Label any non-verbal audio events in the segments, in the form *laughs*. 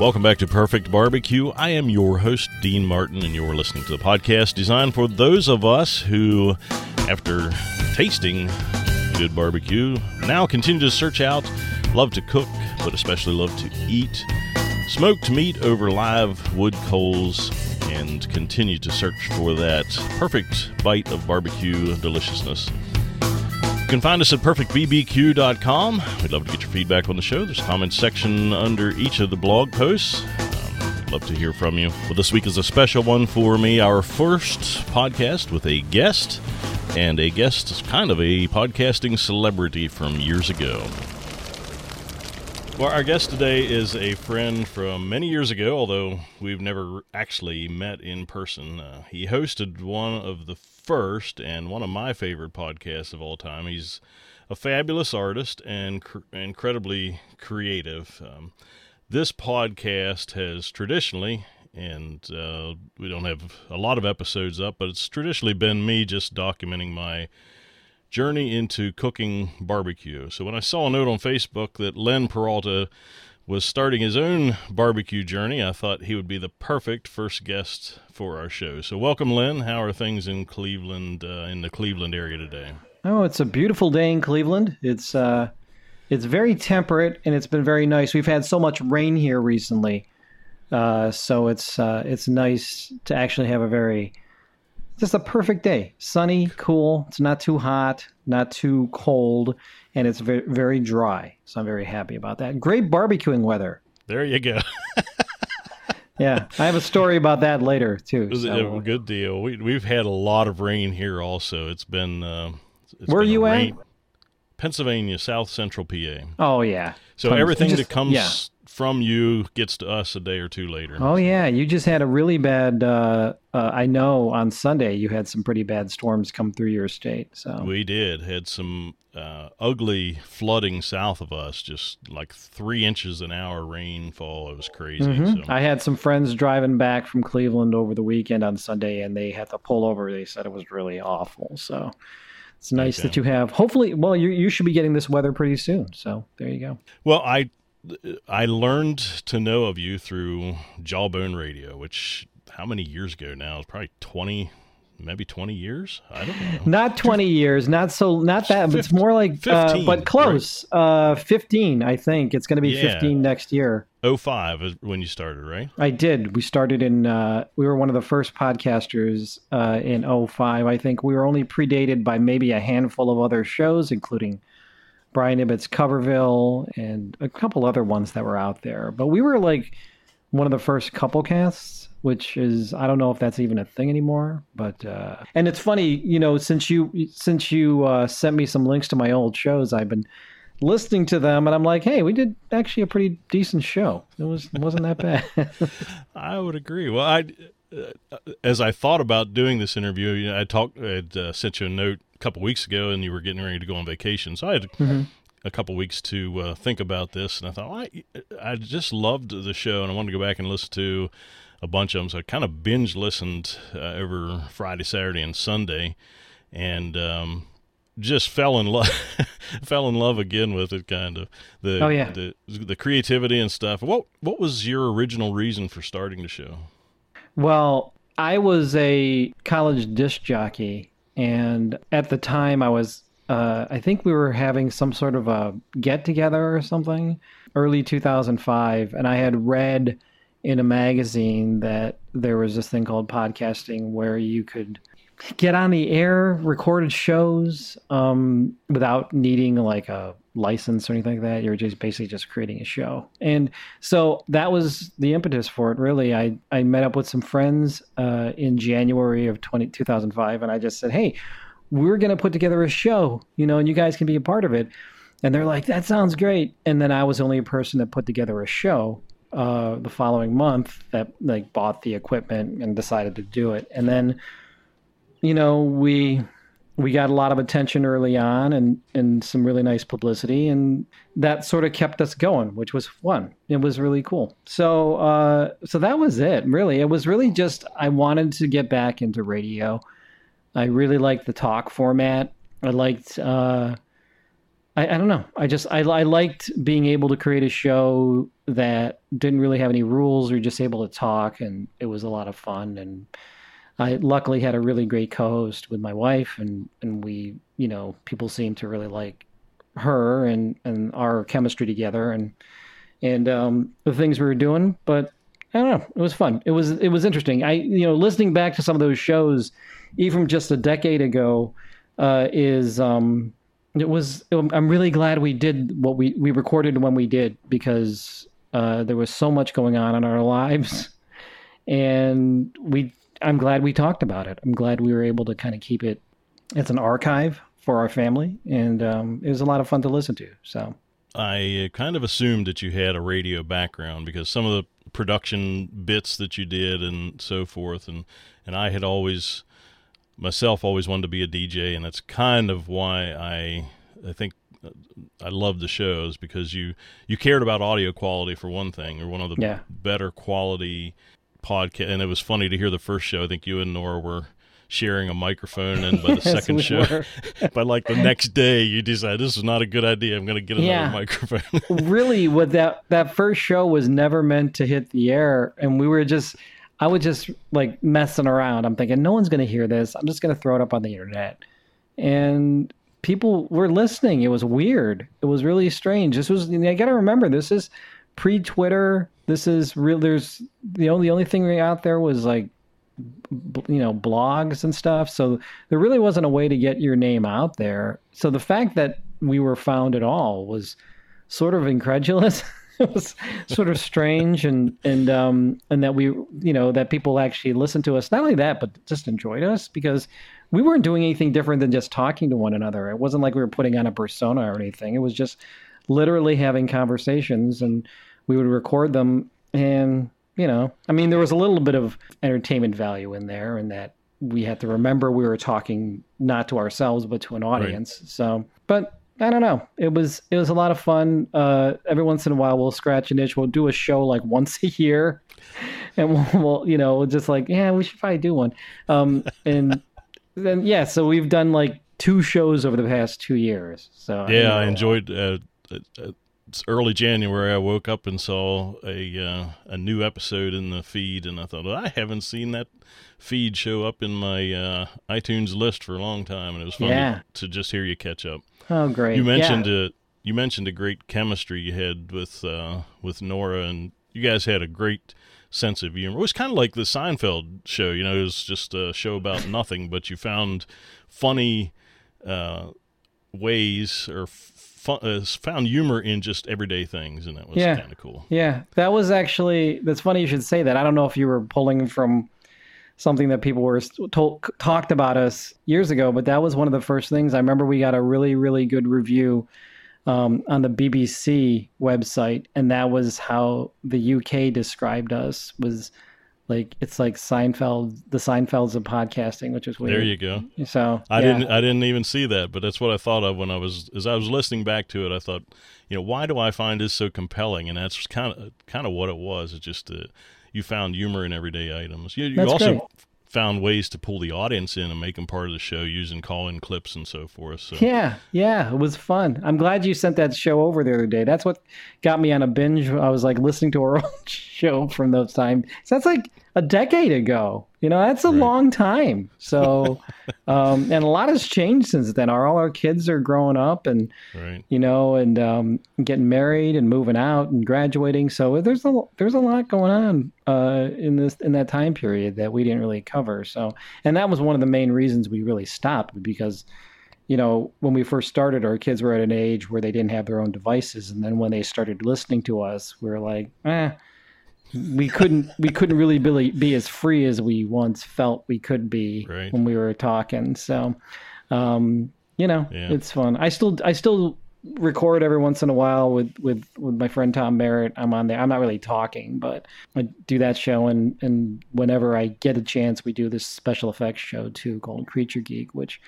Welcome back to Perfect Barbecue. I am your host, Dean Martin, and you're listening to the podcast designed for those of us who, after tasting good barbecue, now continue to search out, love to cook, but especially love to eat smoked meat over live wood coals, and continue to search for that perfect bite of barbecue deliciousness. You can find us at perfectbbq.com. We'd love to get your feedback on the show. There's a comment section under each of the blog posts. Um, we'd love to hear from you. Well, this week is a special one for me. Our first podcast with a guest, and a guest is kind of a podcasting celebrity from years ago. Well, our guest today is a friend from many years ago, although we've never actually met in person. Uh, he hosted one of the first and one of my favorite podcasts of all time. He's a fabulous artist and cr- incredibly creative. Um, this podcast has traditionally, and uh, we don't have a lot of episodes up, but it's traditionally been me just documenting my journey into cooking barbecue. So when I saw a note on Facebook that Len Peralta was starting his own barbecue journey, I thought he would be the perfect first guest for our show. So, welcome, Len. How are things in Cleveland, uh, in the Cleveland area today? Oh, it's a beautiful day in Cleveland. It's uh, it's very temperate and it's been very nice. We've had so much rain here recently, uh, so it's uh, it's nice to actually have a very just a perfect day. Sunny, cool. It's not too hot, not too cold, and it's very, very dry. So I'm very happy about that. Great barbecuing weather. There you go. *laughs* yeah, I have a story about that later too. So. A good deal. We we've had a lot of rain here also. It's been. Uh, it's Where been are you at? Pennsylvania, South Central PA. Oh yeah. So Tons. everything just, that comes yeah from you gets to us a day or two later. Oh yeah, you just had a really bad. Uh, uh, I know on Sunday you had some pretty bad storms come through your state. So we did had some uh, ugly flooding south of us, just like three inches an hour rainfall. It was crazy. Mm-hmm. So. I had some friends driving back from Cleveland over the weekend on Sunday, and they had to pull over. They said it was really awful. So. It's nice okay. that you have. Hopefully, well, you you should be getting this weather pretty soon. So there you go. Well, I I learned to know of you through Jawbone Radio, which how many years ago now? It's probably twenty, maybe twenty years. I don't know. Not twenty years. Not so. Not that. 15, it's more like, 15, uh, but close. Right? Uh, fifteen. I think it's going to be yeah. fifteen next year. Oh five is when you started, right? I did. We started in. Uh, we were one of the first podcasters uh, in 05. I think we were only predated by maybe a handful of other shows, including Brian Ibbott's Coverville and a couple other ones that were out there. But we were like one of the first couple casts, which is I don't know if that's even a thing anymore. But uh, and it's funny, you know, since you since you uh, sent me some links to my old shows, I've been listening to them and I'm like, hey, we did actually a pretty decent show. It was wasn't that bad. *laughs* I would agree. Well, I uh, as I thought about doing this interview, you know, I talked, I uh, sent you a note couple weeks ago, and you were getting ready to go on vacation, so I had mm-hmm. a couple weeks to uh, think about this, and I thought, well, I, I just loved the show, and I wanted to go back and listen to a bunch of them. So I kind of binge listened uh, over Friday, Saturday, and Sunday, and um, just fell in love *laughs* fell in love again with it kind of the oh, yeah. the the creativity and stuff what what was your original reason for starting the show well, I was a college disc jockey, and at the time I was, uh, I think we were having some sort of a get together or something, early 2005, and I had read in a magazine that there was this thing called podcasting where you could get on the air, recorded shows um, without needing like a license or anything like that. You're just basically just creating a show. And so that was the impetus for it, really. I, I met up with some friends uh, in January of 20, 2005, and I just said, hey, we're going to put together a show, you know, and you guys can be a part of it. And they're like, that sounds great. And then I was the only a person that put together a show uh, the following month that like bought the equipment and decided to do it. And then you know, we we got a lot of attention early on and and some really nice publicity and that sort of kept us going which was fun it was really cool so uh, so that was it really it was really just i wanted to get back into radio i really liked the talk format i liked uh, I, I don't know. I just I, I liked being able to create a show that didn't really have any rules. We were just able to talk, and it was a lot of fun. And I luckily had a really great co-host with my wife, and and we, you know, people seemed to really like her and and our chemistry together, and and um, the things we were doing. But I don't know. It was fun. It was it was interesting. I you know listening back to some of those shows, even just a decade ago, uh, is um, it was. I'm really glad we did what we we recorded when we did because uh, there was so much going on in our lives, and we. I'm glad we talked about it. I'm glad we were able to kind of keep it as an archive for our family, and um, it was a lot of fun to listen to. So. I kind of assumed that you had a radio background because some of the production bits that you did and so forth and and I had always myself always wanted to be a DJ and that's kind of why I I think uh, I love the shows because you you cared about audio quality for one thing or one of the yeah. better quality podcast and it was funny to hear the first show. I think you and Nora were sharing a microphone and by the *laughs* yes, second show. *laughs* by like the next day you decide this is not a good idea. I'm going to get another yeah. microphone. *laughs* Really what that that first show was never meant to hit the air and we were just i was just like messing around. I'm thinking no one's going to hear this. I'm just going to throw it up on the internet. And people were listening. It was weird. It was really strange. This was i got to remember this is pre-twitter this is real there's the only the only thing out there was like you know blogs and stuff. So there really wasn't a way to get your name out there. So the fact that we were found at all was sort of incredulous. *laughs* It was sort of strange and and um and that we you know that people actually listened to us. Not only that but just enjoyed us because we weren't doing anything different than just talking to one another. It wasn't like we were putting on a persona or anything. It was just literally having conversations and we would record them and you know, I mean, there was a little bit of entertainment value in there, and that we had to remember we were talking not to ourselves but to an audience. Right. So, but I don't know. It was it was a lot of fun. Uh, every once in a while, we'll scratch an itch. We'll do a show like *laughs* once a year, *laughs* and we'll, we'll you know, just like yeah, we should probably do one. Um, and *laughs* then yeah, so we've done like two shows over the past two years. So yeah, I, I enjoyed. Uh, uh, early January, I woke up and saw a uh, a new episode in the feed, and I thought I haven't seen that feed show up in my uh, iTunes list for a long time, and it was fun yeah. to, to, just hear you catch up. Oh, great! You mentioned yeah. a you mentioned a great chemistry you had with uh, with Nora, and you guys had a great sense of humor. It was kind of like the Seinfeld show, you know, it was just a show about *laughs* nothing, but you found funny uh, ways or fun, uh, found humor in just everyday things, and that was yeah. kind of cool. Yeah, that was actually that's funny you should say that. I don't know if you were pulling from something that people were told, talked about us years ago, but that was one of the first things I remember. We got a really really good review um, on the BBC website, and that was how the UK described us was like it's like Seinfeld, the Seinfelds of podcasting, which is weird. There you go. So I yeah. didn't, I didn't even see that, but that's what I thought of when I was, as I was listening back to it. I thought, you know, why do I find this so compelling? And that's kind of, kind of what it was. It's just uh, you found humor in everyday items. You, you also great found ways to pull the audience in and make them part of the show using call-in clips and so forth. So. Yeah, yeah, it was fun. I'm glad you sent that show over the other day. That's what got me on a binge. I was like listening to our *laughs* old show from those times. So that's like a decade ago. You know, that's a right. long time. So, *laughs* um, and a lot has changed since then. Our all our kids are growing up, and right. you know, and um, getting married and moving out and graduating. So there's a there's a lot going on uh, in this in that time period that we didn't really cover. So, and that was one of the main reasons we really stopped because you know, when we first started, our kids were at an age where they didn't have their own devices, and then when they started listening to us, we are like, eh, we couldn't we couldn't really be, be as free as we once felt we could be right. when we were talking. So, um, you know, yeah. it's fun. I still I still record every once in a while with with with my friend Tom Merritt. I'm on there. I'm not really talking, but I do that show and and whenever I get a chance, we do this special effects show too called Creature Geek, which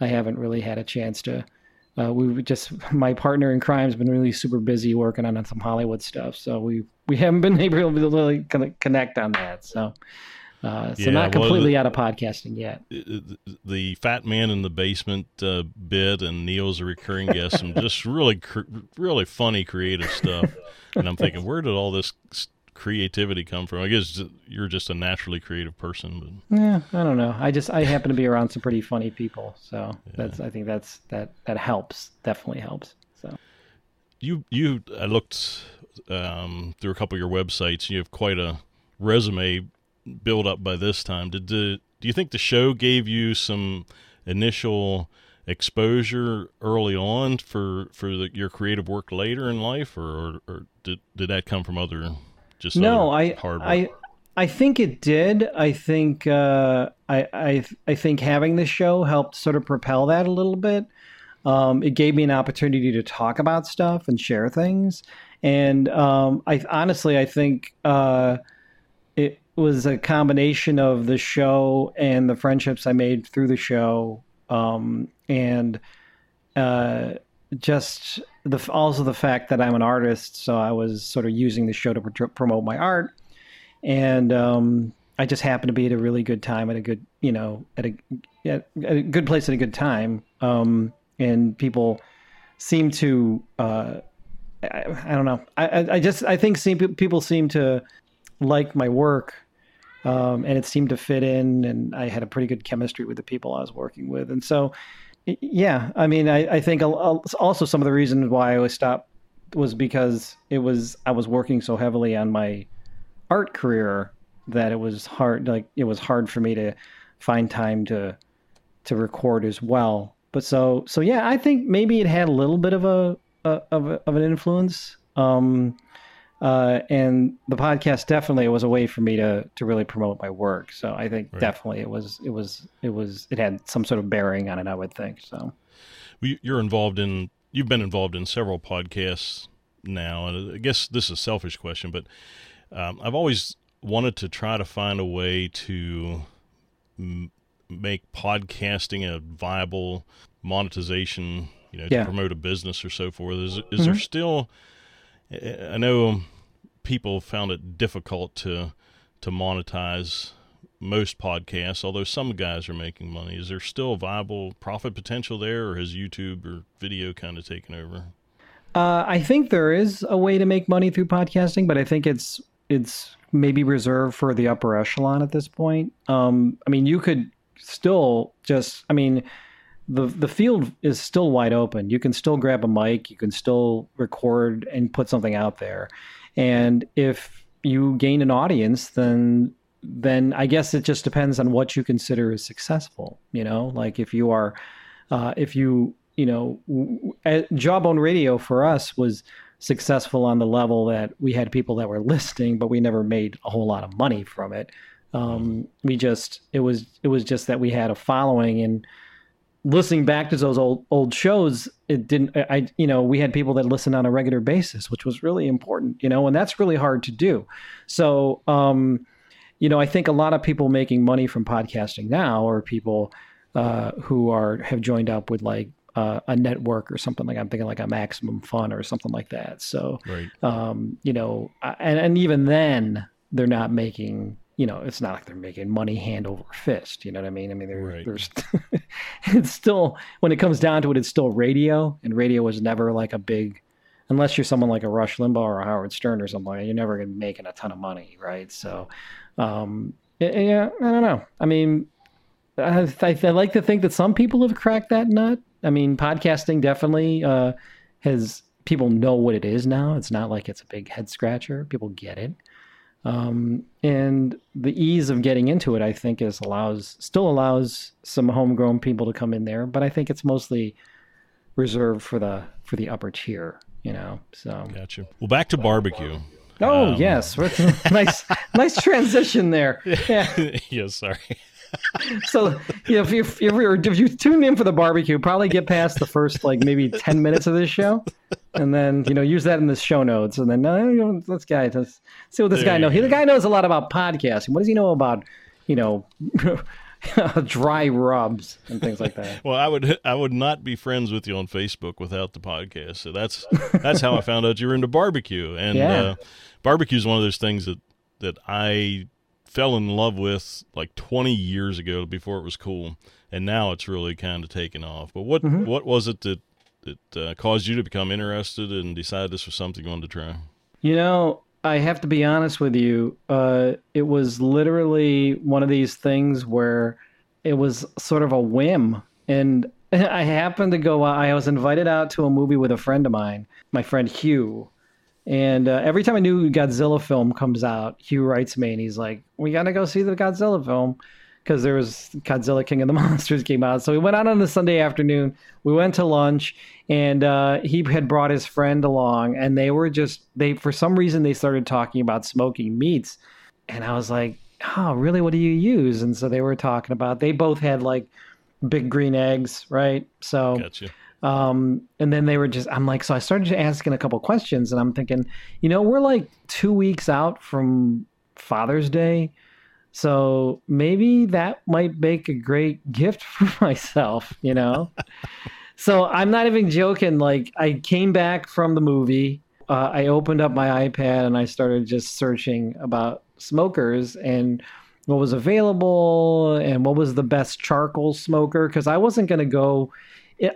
I haven't really had a chance to uh, we just *laughs* my partner in crime has been really super busy working on, on some Hollywood stuff, so we we haven't been *laughs* able to really connect on that. So, Uh, so yeah, not completely well, the, out of podcasting yet. The fat man in the basement uh, bit and Neil's a recurring guest, and just *laughs* really, really funny, creative stuff. *laughs* And I'm thinking, where did all this creativity come from? I guess you're just a naturally creative person. But yeah, I don't know. I just I happen to be around some pretty funny people, so yeah. that's I think that's that that helps. Definitely helps. You you I looked um, through a couple of your websites. You have quite a resume build up by this time. Did the do you think the show gave you some initial exposure early on for for the, your creative work later in life, or, or, or, did did that come from other just no? I I I think it did. I think uh, I I I think having the show helped sort of propel that a little bit. Um, it gave me an opportunity to talk about stuff and share things, and um, I honestly I think uh, it was a combination of the show and the friendships I made through the show, um, and uh, just the also the fact that I'm an artist, so I was sort of using the show to pr- promote my art, and um, I just happened to be at a really good time at a good you know at a at a good place at a good time, um, and people seem to. Uh, I, I, don't know. I, I just I think seem, people seem to like my work um, and it seemed to fit in, and I had a pretty good chemistry with the people I was working with, and so yeah, I mean, I, I think also some of the reasons why I stopped was because it was I was working so heavily on my art career that it was hard like it was hard for me to find time to to record as well. But so so yeah, I think maybe it had a little bit of a, a of, a, of an influence. Um, uh, and the podcast definitely was a way for me to to really promote my work. So I think right. definitely it was it was it was it had some sort of bearing on it. I would think so. You're involved in you've been involved in several podcasts now, and I guess this is a selfish question, but um, I've always wanted to try to find a way to m- make podcasting a viable monetization, you know, to promote a business or so forth. Is, is mm-hmm. there still I know people found it difficult to to monetize most podcasts, although some guys are making money. Is there still viable profit potential there, or has YouTube or video kind of taken over? Uh, I think there is a way to make money through podcasting, but I think it's it's maybe reserved for the upper echelon at this point. Um, I mean, you could still just, I mean, the the field is still wide open. You can still grab a mic, you can still record and put something out there. And if you gain an audience, then then I guess it just depends on what you consider as successful. You know, like if you are, uh, if you you know, Jawbone Radio for us was successful on the level that we had people that were *laughs* listening, but we never made a whole lot of money from it. Um, we just it was it was just that we had a following and listening back to those old old shows, it didn't. I you know we had people that listened on a regular basis, which was really important. You know, and that's really hard to do. So, um, you know, I think a lot of people making money from podcasting now are people uh, who are have joined up with like uh, a network or something like I'm thinking like a Maximum Fun or something like that. So, right. um, you know, and and even then they're not making you know, it's not like they're making money hand over fist. You know what I mean? I mean, right. there's, *laughs* it's still, when it comes down to it, it's still radio, and radio was never like a big, unless you're someone like a Rush Limbaugh or a Howard Stern or something, you're never going to be making a ton of money, right? So, um, yeah, I don't know. I mean, I, I, I, like to think that some people have cracked that nut. I mean, podcasting definitely uh, has people know what it is now. It's not like it's a big head scratcher. People get it. Um, and the ease of getting into it, I think, is allows still allows some homegrown people to come in there, but I think it's mostly reserved for the for the upper tier, you know. So gotcha. Well, back to barbecue. Oh um, yes, nice *laughs* nice transition there. *laughs* Yeah. yeah. Sorry. *laughs* so you know, if you if you if you tune in for the barbecue, probably get past the first like maybe ten minutes of this show, and then you know use that in the show notes, and then no, you know, let's guy let's see what this there guy knows. He, the guy knows a lot about podcasting. What does he know about you know? *laughs* dry rubs and things like that. well, I would I would not be friends with you on Facebook without the podcast. So that's that's how I found out you were into barbecue. And yeah. uh, barbecue is one of those things that that I fell in love with like 20 years ago before it was cool, and now it's really kind of taken off. But what Mhm. what was it that that uh, caused you to become interested and decide this was something you wanted to try? You know, I have to be honest with you. Uh, it was literally one of these things where it was sort of a whim. And *laughs* I happened to go I was invited out to a movie with a friend of mine, my friend Hugh. And uh, every time a new Godzilla film comes out, Hugh writes me and he's like, We got to go see the Godzilla film because there was Godzilla King of the *laughs* Monsters came out. So we went out on a Sunday afternoon. We went to lunch, and uh, he had brought his friend along, and they were just they for some reason they started talking about smoking meats, and I was like, "Oh, really? What do you use?" And so they were talking about they both had like big green eggs, right? So Gotcha. Um, and then they were just, I'm like, so I started asking a couple questions and I'm thinking, you know, we're like two weeks out from Father's Day. So maybe that might make a great gift *laughs* for myself, you know? so I'm not even joking. Like, I came back from the movie, uh, I opened up my iPad and I started just searching about smokers and what was available and what was the best charcoal smoker because I wasn't going to go.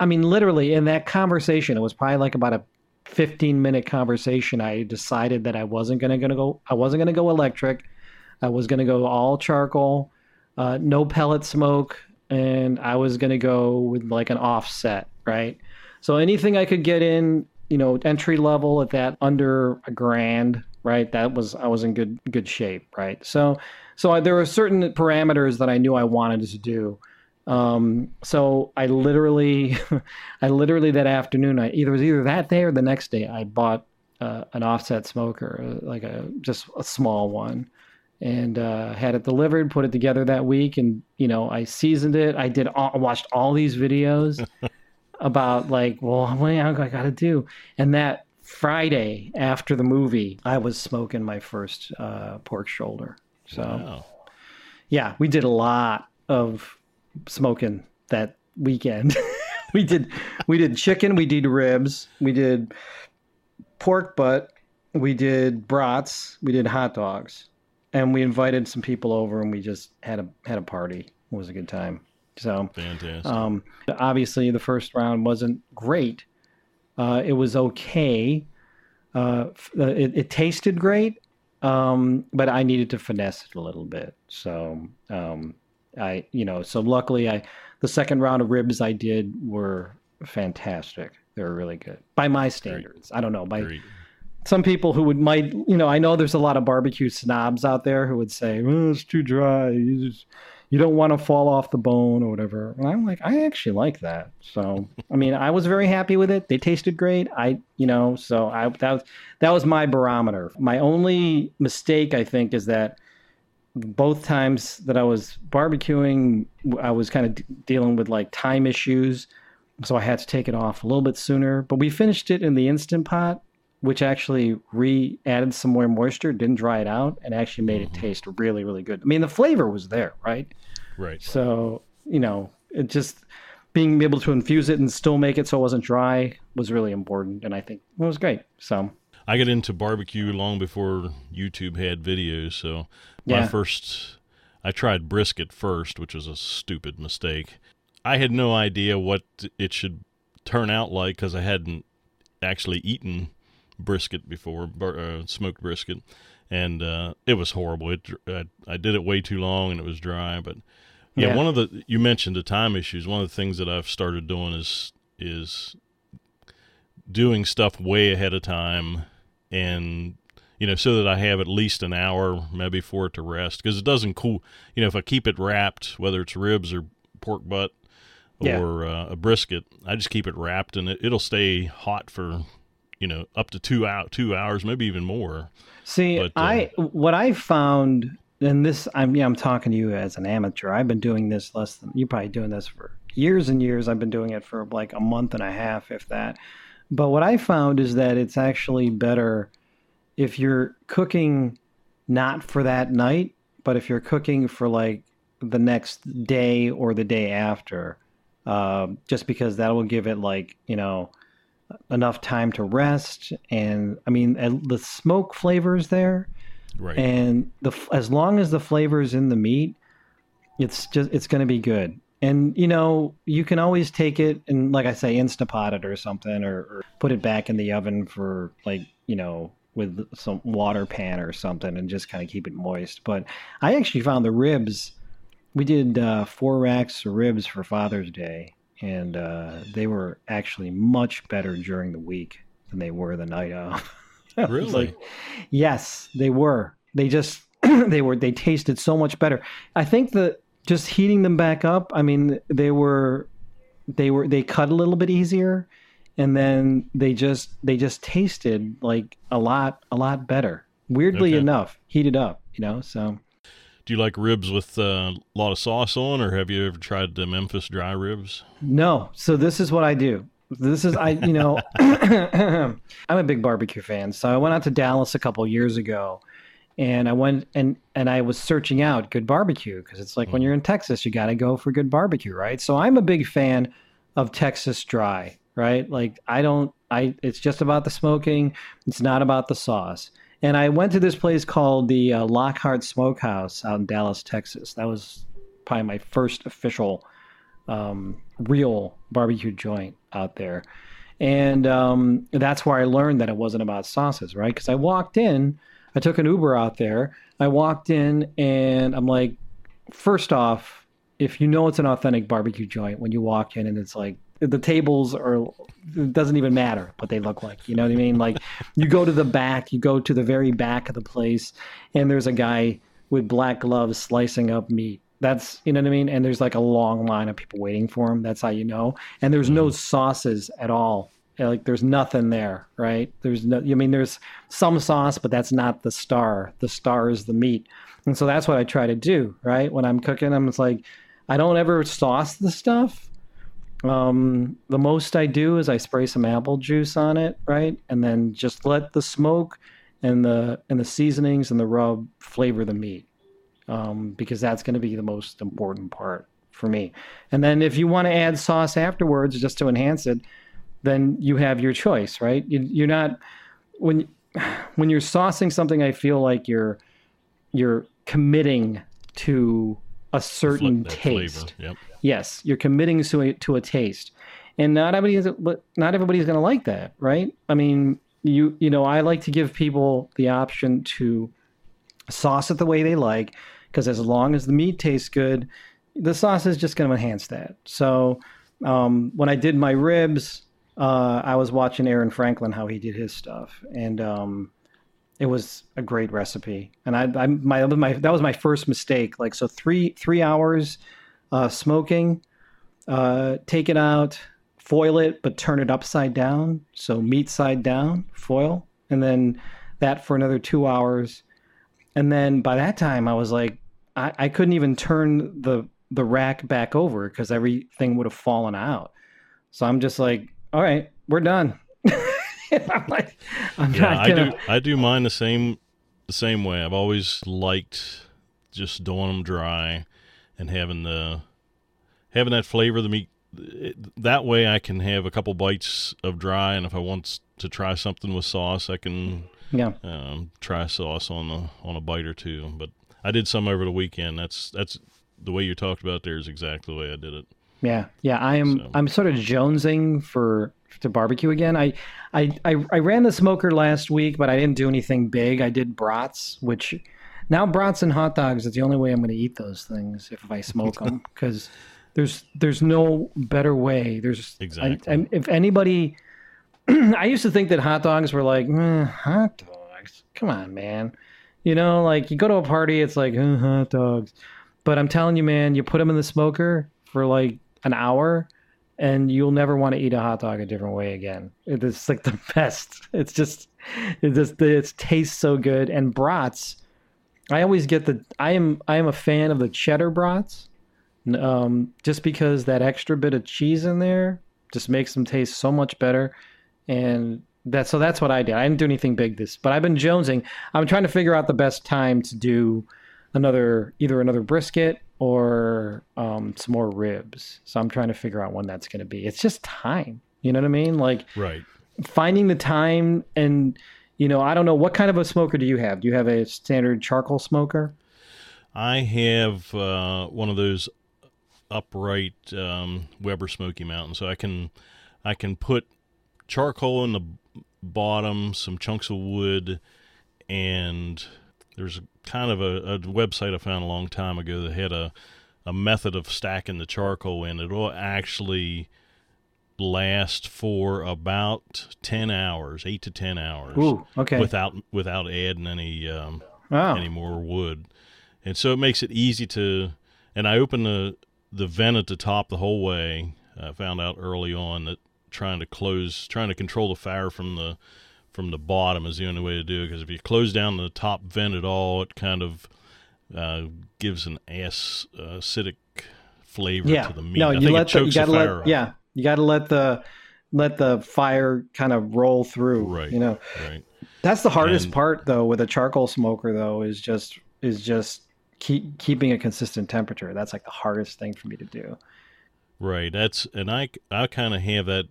I mean, literally in that conversation, it was probably like about a 15 minute conversation. I decided that I wasn't going to go. I wasn't going to go electric. I was going to go all charcoal, uh, no pellet smoke, and I was going to go with like an offset, right? So anything I could get in, you know, entry level at that under a grand, right? That was I was in good good shape, right? So so I, there were certain parameters that I knew I wanted to do. Um, so I literally, *laughs* I literally that afternoon, I either it was either that day or the next day, I bought uh, an offset smoker, uh, like a just a small one, and uh, had it delivered. Put it together that week, and you know I seasoned it. I did all, watched all these videos *laughs* about like, well, what do I got to do? And that Friday after the movie, I was smoking my first uh, pork shoulder. So Wow. yeah, we did a lot of smoking that weekend. *laughs* we did we did chicken, we did ribs, we did pork butt, we did brats, we did hot dogs. And we invited some people over and we just had a had a party. It was a good time. So Fantastic. um, obviously, the first round wasn't great. Uh, it was okay. Uh, f- uh, it, it tasted great, um, but I needed to finesse it a little bit. So um, I, you know, so luckily, I the second round of ribs I did were fantastic. They were really good by my standards. I don't know by some people who would might you know I know there's a lot of barbecue snobs out there who would say oh, it's too dry. You just you don't want to fall off the bone or whatever. And I'm like I actually like that. So I mean I was very happy with it. They tasted great. I you know so I that was that was my barometer. My only mistake I think is that both times that I was barbecuing I was kind of d- dealing with like time issues so I had to take it off a little bit sooner but we finished it in the instant pot which actually re added some more moisture, didn't dry it out, and actually made it mm-hmm. taste really, really good. I mean, the flavor was there, right? Right. So, you know, it just being able to infuse it and still make it so it wasn't dry was really important. And I think it was great. So, I got into barbecue long before YouTube had videos. So my first, I tried brisket first, which was a stupid mistake. I had no idea what it should turn out like because I hadn't actually eaten brisket before, bar- uh, smoked brisket, and uh, it was horrible. It, I, I did it way too long and it was dry. But yeah, Yeah. one of the you mentioned the time issues. One of the things that I've started doing is is doing stuff way ahead of time and you know so that i have at least an hour maybe for it to rest because it doesn't cool you know if i keep it wrapped whether it's ribs or pork butt Yeah. or uh, a brisket i just keep it wrapped and it, it'll stay hot for you know up to two out two hours maybe even more see, But, uh, I, what I found, and this, I'm, yeah, I'm talking to you as an amateur. I've been doing this less than, you're probably doing this for years and years. I've been doing it for like a month and a half, if that. But what I found is that it's actually better if you're cooking not for that night, but if you're cooking for like the next day or the day after, uh, just because that will give it like, you know, enough time to rest. And I mean, the smoke flavors there Right. and the as long as the flavor is in the meat, it's just it's going to be good. And you know, you can always take it and, like I say, Instapot it or something, or, or put it back in the oven for like you know with some water pan or something, and just kind of keep it moist. But I actually found the ribs. We did uh, four racks of ribs for Father's Day, and uh, they were actually much better during the week than they were the night of. *laughs* Really? like, yes, they were. They just *clears throat* they were they tasted so much better. I think that just heating them back up, I mean, they were they were they cut a little bit easier and then they just they just tasted like a lot a lot better. Weirdly Okay. enough, heated up, you know. So Do you like ribs with uh, a lot of sauce on, or have you ever tried the Memphis dry ribs? No. So this is what I do. This is I you know *laughs* *coughs* I'm a big barbecue fan. So I went out to Dallas a couple years ago and I went and and I was searching out good barbecue because it's like when you're in Texas you got to go for good barbecue, right? So I'm a big fan of Texas dry, right? Like I don't I it's just about the smoking, it's not about the sauce. And I went to this place called the uh, Lockhart Smokehouse out in Dallas, Texas. That was probably my first official um, real barbecue joint out there. And um, that's where I learned that it wasn't about sauces, right? Because I walked in, I took an Uber out there. I walked in and I'm like, first off, if you know it's an authentic barbecue joint when you walk in and it's like the tables are, it doesn't even matter what they look like. You know what I mean? Like you go to the back, you go to the very back of the place, and there's a guy with black gloves slicing up meat. That's you know what I mean. And there's like a long line of people waiting for him. That's how you know. And there's no mm. sauces at all. Like there's nothing there, right? There's no. I mean, there's some sauce, but that's not the star. The star is the meat. And so that's what I try to do, right? When I'm cooking, I'm just like, I don't ever sauce the stuff. Um, the most I do is I spray some apple juice on it, right? And then just let the smoke and the and the seasonings and the rub flavor the meat um, because that's going to be the most important part for me. And then if you want to add sauce afterwards just to enhance it, then you have your choice, right? You, you're not when when you're saucing something. I feel like you're you're committing to a certain That taste. Yep. Yes, you're committing to a, to a taste, and not everybody is, not everybody's going to like that, right? I mean, you you know, I like to give people the option to sauce it the way they like, because as long as the meat tastes good, the sauce is just going to enhance that. So um, when I did my ribs, uh, I was watching Aaron Franklin how he did his stuff, and um, it was a great recipe. And I, I my, my that was my first mistake. Like so, three three hours uh, smoking, uh, take it out, foil it, but turn it upside down. So meat side down, foil, and then that for another two hours. And then by that time, I was like, I, I couldn't even turn the the rack back over because everything would have fallen out. So I'm just like, all right, we're done. *laughs* I'm like, I'm Yeah, not I gonna. do. I do mine the same the same way. I've always liked just doing them dry and having the having that flavor of the meat. It, that way, I can have a couple bites of dry, and if I want to try something with sauce, I can Yeah. um, try sauce on the on a bite or two. But I did some over the weekend. That's that's the way you talked about there is exactly the way I did it. Yeah, yeah. I am. So- I'm sort of jonesing for to barbecue again. I, I, I, I ran the smoker last week, but I didn't do anything big. I did brats, which now brats and hot dogs is the only way I'm going to eat those things if I smoke them because *laughs* there's there's no better way. There's I- Exactly. if anybody, *clears throat* I used to think that hot dogs were like "Eh, hot dogs. Come on, man. You know, like you go to a party, it's like "Uh, hot dogs. But I'm telling you, man, you put them in the smoker for like an hour, and you'll never want to eat a hot dog a different way again. It's like the *laughs* best. It's just, it just it tastes so good. And brats, I always get the. I am I am a fan of the cheddar brats, um, just because that extra bit of cheese in there just makes them taste so much better. And that so that's what I did. I didn't do anything big this, but I've been jonesing. I'm trying to figure out the best time to do another either another brisket or um, some more ribs. So I'm trying to figure out when that's going to be. It's just time. You know what I mean? Like Right. finding the time and you know, I don't know what kind of a smoker do you have? Do you have a standard charcoal smoker? I have uh, one of those upright um, Weber Smoky Mountain, so I can I can put charcoal in the bottom, some chunks of wood, and there's kind of a, a website I found a long time ago that had a a method of stacking the charcoal in. It'll actually last for about 10 hours 8 to 10 hours Ooh, okay. without without adding any um, oh. any more wood and so it makes it easy to and i open the the vent at the top the whole way i found out early on that trying to close trying to control the fire from the from the bottom is the only way to do it because if you close down the top vent at all it kind of uh, gives an ass, uh, acidic flavor yeah. to the meat No, you let the, you gotta the let yeah, you gotta let the let the fire kind of roll through. Right. You know, right that's the hardest And- part though with a charcoal smoker though is just is just keep keeping a consistent temperature. That's like the hardest thing for me to do. Right. That's and I I kind of have that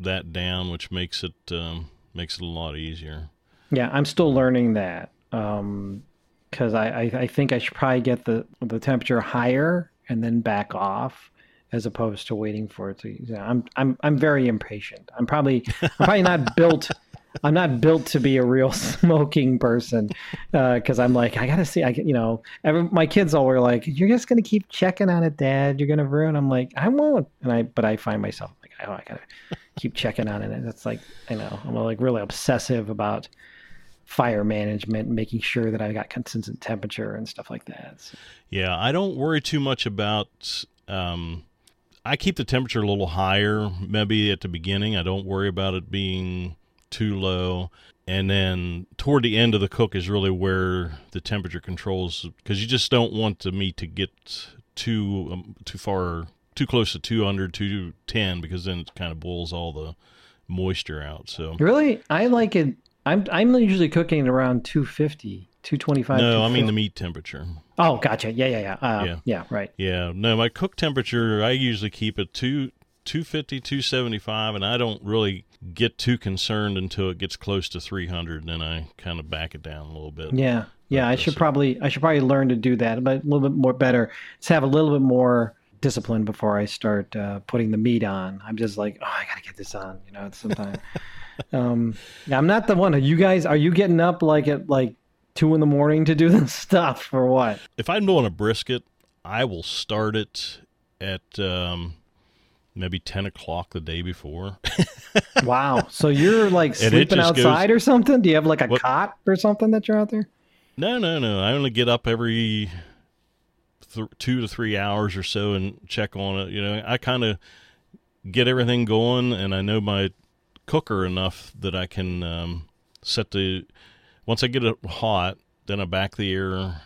that down, which makes it um, makes it a lot easier. Yeah, I'm still learning that um, because I, I I think I should probably get the the temperature higher and then back off as opposed to waiting for it to. You know, I'm I'm I'm very impatient. I'm probably I'm probably not *laughs* built. I'm not built to be a real *laughs* smoking person uh, because I'm like I gotta see. I you know every, my kids all were like, "You're just gonna keep checking on it, Dad. You're gonna ruin." I'm like, I won't. And I but I find myself oh, I gotta keep checking on it. And it's like I know I'm like really obsessive about fire management, making sure that I got consistent temperature and stuff like that. So- Yeah, I don't worry too much about. Um, I keep the temperature a little higher, maybe at the beginning. I don't worry about it being too low. And then toward the end of the cook is really where the temperature controls because you just don't want the meat to get too um, too far too close to 200 210 because then it kind of boils all the moisture out. So really, I like it. I'm I'm usually cooking around 250, 225. no, I mean the meat temperature. Oh, gotcha. Yeah, yeah, yeah. Uh, Yeah. yeah. right. Yeah, no, my cook temperature I usually keep it two 250, 275 and I don't really get too concerned until it gets close to 300 and then I kind of back it down a little bit. Yeah, yeah. I should probably I should probably learn to do that, but a little bit more better. Let's have a little bit more discipline before I start uh, putting the meat on. I'm just like, oh, I gotta get this on. You know, it's sometimes. *laughs* um, yeah, I'm not the one. Are you guys? Are you getting up like at like two in the morning to do *laughs* this stuff or what? If I'm doing a brisket, I will start it at um, maybe 10 o'clock the day before. *laughs* Wow. So you're like sleeping just goes- outside or something? Do you have like a What- cot or something that you're out there? No, no, no. I only get up every th- two to three hours or so and check on it. You know, I kind of get everything going, and I know my cooker enough that I can um, set the. Once I get it hot, then I back the air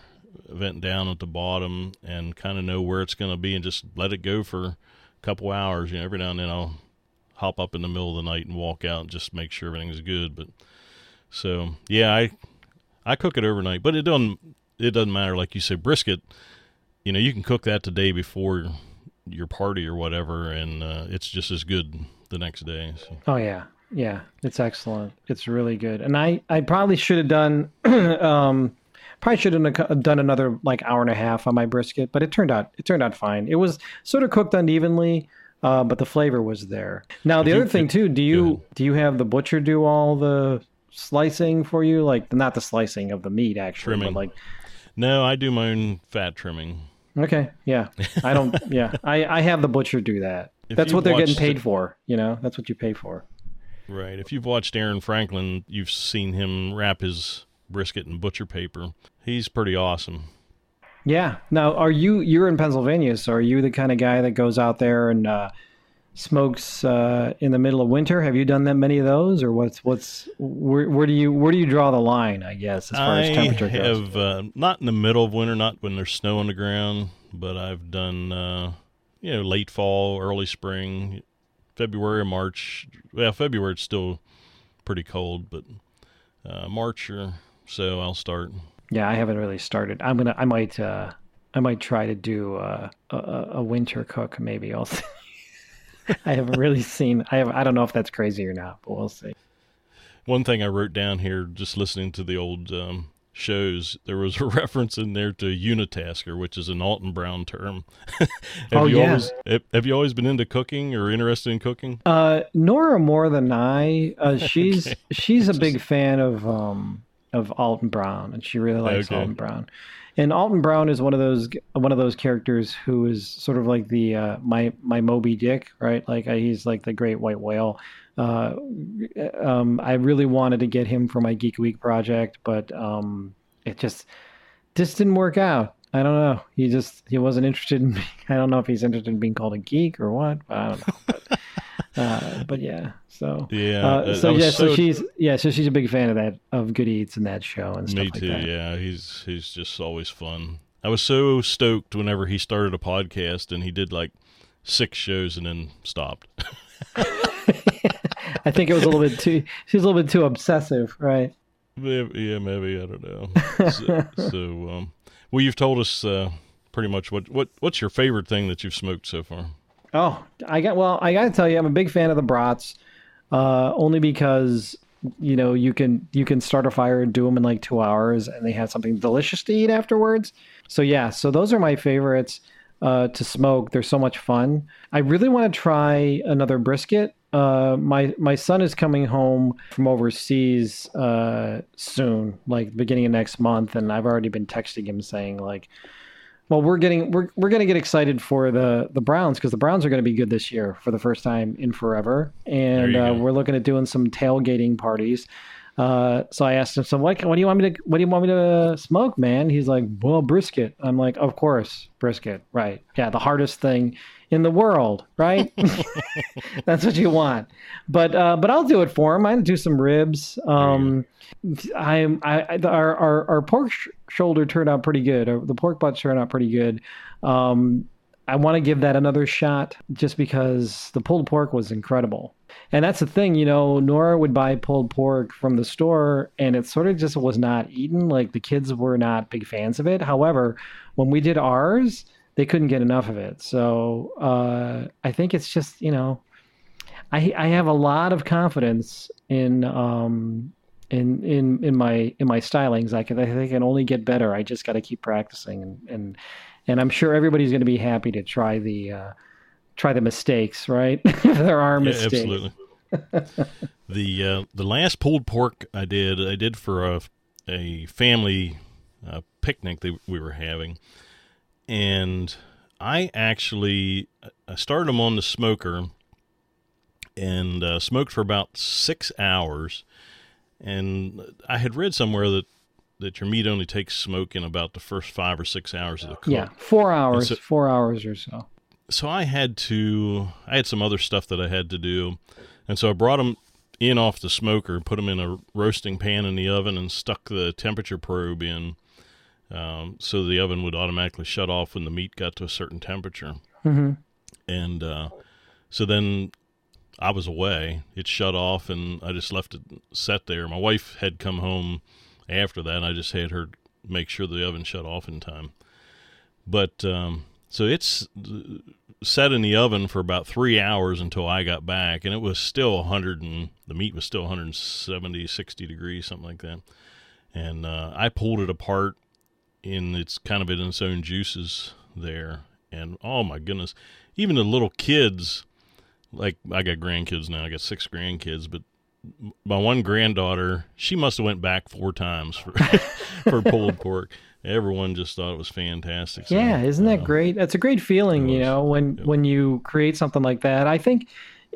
vent down at the bottom and kind of know where it's going to be, and just let it go for a couple hours. You know, every now and then I'll hop up in the middle of the night and walk out and just make sure everything's good. But so yeah, I I cook it overnight, but it doesn't it doesn't matter. Like you say, brisket, you know, you can cook that the day before your party or whatever, and uh, it's just as good the next day. So. Oh yeah, yeah, it's excellent. It's really good. And I, I probably should have done, *clears throat* um, probably should have done another like hour and a half on my brisket, but it turned out it turned out fine. It was sort of cooked unevenly, uh, but the flavor was there. Now the other thing too, do you do you have the butcher do all the slicing for you? Like not the slicing of the meat actually, Trimming. but like No, I do my own fat trimming. Okay, yeah, I don't, *laughs* yeah, I I have the butcher do that. If That's what they're getting paid for. You know, that's what you pay for. Right. If you've watched Aaron Franklin, you've seen him wrap his brisket in butcher paper. He's pretty awesome. Yeah. Now, are you you're in Pennsylvania? So are you the kind of guy that goes out there and uh, smokes uh, in the middle of winter? Have you done that many of those, or what's what's where, where do you where do you draw the line? I guess as far I as temperature goes. I have uh, not in the middle of winter, not when there's snow on the ground, but I've done uh, you know late fall, early spring, February, March. Well, February it's still pretty cold, but uh, March or so I'll start. Yeah, I haven't really started. I'm gonna. I might. Uh, I might try to do uh, a, a a winter cook. Maybe I'll. *laughs* I haven't really seen. I have. I don't know if that's crazy or not, but we'll see. one thing I wrote down here, just listening to the old um, shows, there was a *laughs* reference in there to unitasker, which is an Alton Brown term. *laughs* have Oh, you yeah. always have, have you always been into cooking or interested in cooking? Uh, Nora more than I. Uh, *laughs* she's Okay. she's a big fan of um of Alton Brown, and she really likes Okay. Alton Brown. And Alton Brown is one of those one of those characters who is sort of like the uh, my my Moby Dick, right? Like he's like the great white whale. Uh, um, I really wanted to get him for my Geek Week project, but um, it just just didn't work out. I don't know. He just he wasn't interested in. *laughs* I don't know if he's interested in being called a geek or what. I don't know. But, *laughs* *laughs* uh, but yeah. So Yeah, uh, so yeah. So, so- she's yeah. So she's a big fan of that of Good Eats and that show and stuff Me like too. that. Yeah, he's he's just always fun. I was so stoked whenever he started a podcast and he did like six shows and then stopped. *laughs* I think it was a little bit too. She's a little bit too obsessive, right? Maybe, yeah, maybe I don't know. *laughs* So, so um, well, you've told us uh, pretty much what what what's your favorite thing that you've smoked so far. Oh, I got well. I got to tell you, I'm a big fan of the brats, uh, only because you know you can you can start a fire and do them in like two hours, and they have something delicious to eat afterwards. So yeah, so those are my favorites uh, to smoke. They're so much fun. I really want to try another brisket. Uh, my my son is coming home from overseas uh, soon, like beginning of next month, and I've already been texting him saying like, well, we're getting we're we're gonna get excited for the the Browns because the Browns are gonna be good this year for the first time in forever, and uh, we're looking at doing some tailgating parties. Uh, so I asked him, so what, what do you want me to what do you want me to smoke, man? He's like, well, brisket. I'm like, of course, brisket, right? Yeah, the hardest thing in the world, right? *laughs* *laughs* That's what you want. But uh, but I'll do it for him. I do some ribs. Um, I, I, I our, our our pork sh- shoulder turned out pretty good. The pork butt turned out pretty good. Um, I want to give that another shot just because the pulled pork was incredible. And that's the thing, you know, Nora would buy pulled pork from the store and it sort of just was not eaten. Like the kids were not big fans of it. However, when we did ours, they couldn't get enough of it. So uh, I think it's just, you know, I I have a lot of confidence in um in in in my in my stylings. I can I think can only get better. I just got to keep practicing and and and I'm sure everybody's going to be happy to try the uh, try the mistakes, right? *laughs* there are Yeah, mistakes. absolutely. the uh, the last pulled pork I did, I did for a a family uh, picnic that we were having, and I actually I started them on the smoker and uh, smoked for about six hours, and I had read somewhere that that your meat only takes smoke in about the first five or six hours of the cook. Yeah, four hours, so- four hours or so. So I had to I had some other stuff that I had to do, and so I brought them in off the smoker, put them in a roasting pan in the oven, and stuck the temperature probe in, um, so the oven would automatically shut off when the meat got to a certain temperature. hmm And uh, so then I was away; it shut off, and I just left it set there. My wife had come home after that. And I just had her make sure the oven shut off in time. But um, so it's set in the oven for about three hours until I got back, and it was still 100 and the meat was still 170, 60 degrees, something like that. And uh, I pulled it apart in its kind of in its own juices there, and oh my goodness, even the little kids, like I got grandkids now, I got six grandkids, but my one granddaughter, she must have went back four times for *laughs* for pulled pork. Everyone just thought it was fantastic. So, Yeah, isn't that uh, great? That's a great feeling, you know, when Yep. when you create something like that. I think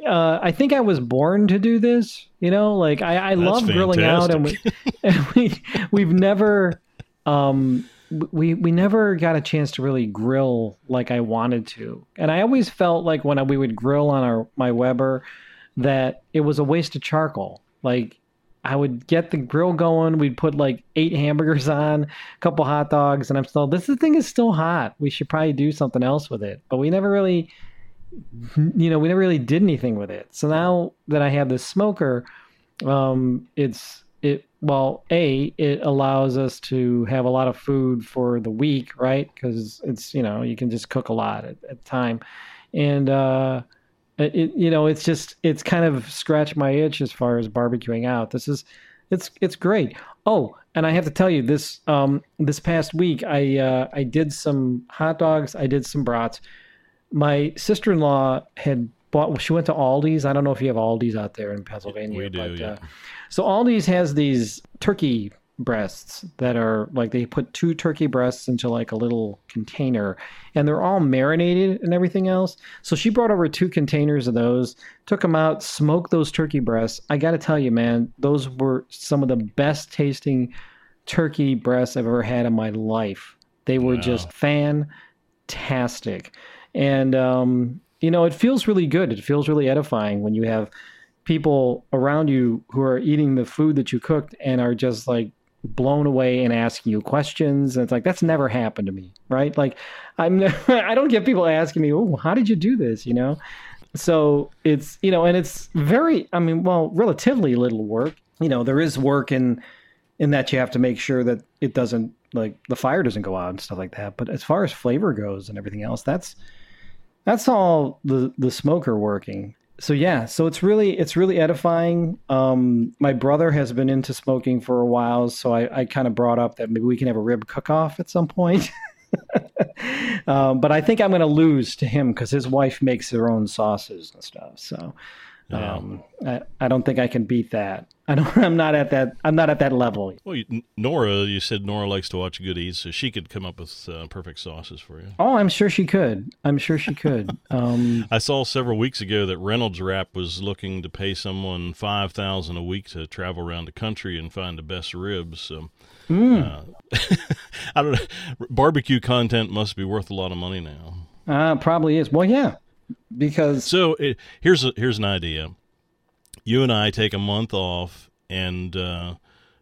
uh, I think I was born to do this. You know, like I, I That's love grilling out, and we, *laughs* and we we've never um we we never got a chance to really grill like I wanted to, and I always felt like when I, we would grill on our my Weber that it was a waste of charcoal. Like I would get the grill going. We'd put like eight hamburgers on, a couple hot dogs, and I'm still. This thing is still hot. We should probably do something else with it. But we never really, you know, we never really did anything with it. So now that I have this smoker, um, it's it. Well, a it allows us to have a lot of food for the week, right? Because it's you know you can just cook a lot at, at time, and uh, it, you know, it's just it's kind of scratched my itch as far as barbecuing out. This is it's it's great. Oh, and I have to tell you this um this past week I uh I did some hot dogs, I did some brats. My sister-in-law had bought she went to Aldi's. I don't know if you have Aldi's out there in Pennsylvania, We do, but yeah. uh, so Aldi's has these turkey breasts that are like they put two turkey breasts into like a little container and they're all marinated and everything else. So she brought over two containers of those, took them out, smoked those turkey breasts. I got to tell you, man, those were some of the best tasting turkey breasts I've ever had in my life. They were Wow. just fantastic. And um, you know, it feels really good. It feels really edifying when you have people around you who are eating the food that you cooked and are just like blown away and asking you questions. And it's like that's never happened to me right? Like i'm *laughs* i don't get people asking me oh how did you do this? You know? So it's you know and it's very i mean well relatively little work. You know there is work in in that you have to make sure that it doesn't like the fire doesn't go out and stuff like that. But as far as flavor goes and everything else that's that's all the the smoker working so yeah so it's really it's really edifying. Um my brother has been into smoking for a while so i, I kind of brought up that maybe we can have a rib cook off at some point. *laughs* Um, but i think i'm going to lose to him because his wife makes her own sauces and stuff so Um, I, I don't think i can beat that *laughs* i don't i'm not at that i'm not at that level Well, you, Nora, you said Nora likes to watch Good Eats, so she could come up with uh, perfect sauces for you. oh i'm sure she could i'm sure she could *laughs* um I saw several weeks ago that Reynolds Wrap was looking to pay someone five thousand a week to travel around the country and find the best ribs. So, uh, *laughs* I don't know. Barbecue content must be worth a lot of money now. uh, probably is well yeah because So it, here's a, here's an idea. You and I take a month off, and uh,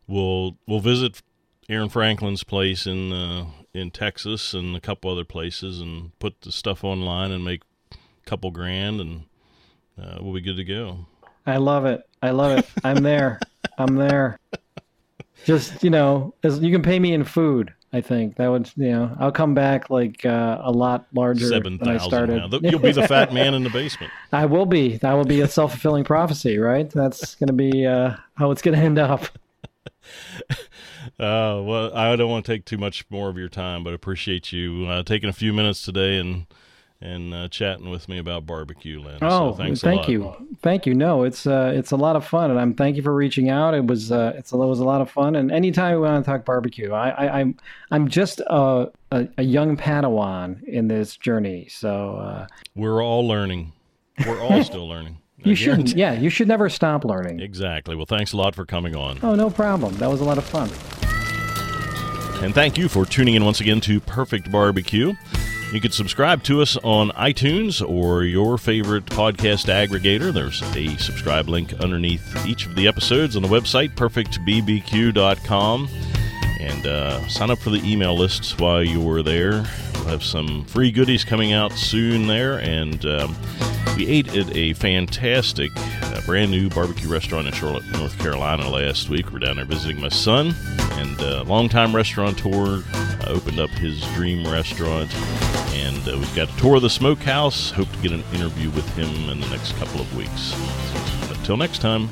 we'll we'll visit Aaron Franklin's place in uh, in Texas and a couple other places, and put the stuff online and make a couple grand, and uh, we'll be good to go. I love it. I love it. I'm there. I'm there. *laughs* Just you know, as you can pay me in food. I think that would you know I'll come back like uh, a lot larger Seven than I started. now. You'll be the fat man in the basement. *laughs* I will be. That will be a self fulfilling prophecy, right? That's going to be uh, how it's going to end up. *laughs* Uh, well, I don't want to take too much more of your time, but appreciate you uh, taking a few minutes today and and uh, chatting with me about barbecue, Len. Oh, so thanks a thank you, thank you. No, it's uh, it's a lot of fun, and I'm thank you for reaching out. It was uh, it's a, it was a lot of fun, and anytime we want to talk barbecue, I, I I'm I'm just a, a a young Padawan in this journey, so uh, We're all learning. We're all *laughs* still learning. I you shouldn't. Yeah, you should never stop learning. Exactly. Well, thanks a lot for coming on. Oh, no problem. That was a lot of fun. And thank you for tuning in once again to Perfect Barbecue. You can subscribe to us on iTunes or your favorite podcast aggregator. There's a subscribe link underneath each of the episodes on the website, perfectbbq.com. And uh, sign up for the email lists while you're there. We'll have some free goodies coming out soon there. And um, we ate at a fantastic, uh, brand new barbecue restaurant in Charlotte, North Carolina last week. We're down there visiting my son, and uh, longtime restaurateur uh, opened up his dream restaurant. And uh, we've got a tour of the smokehouse. Hope to get an interview with him in the next couple of weeks. Until next time.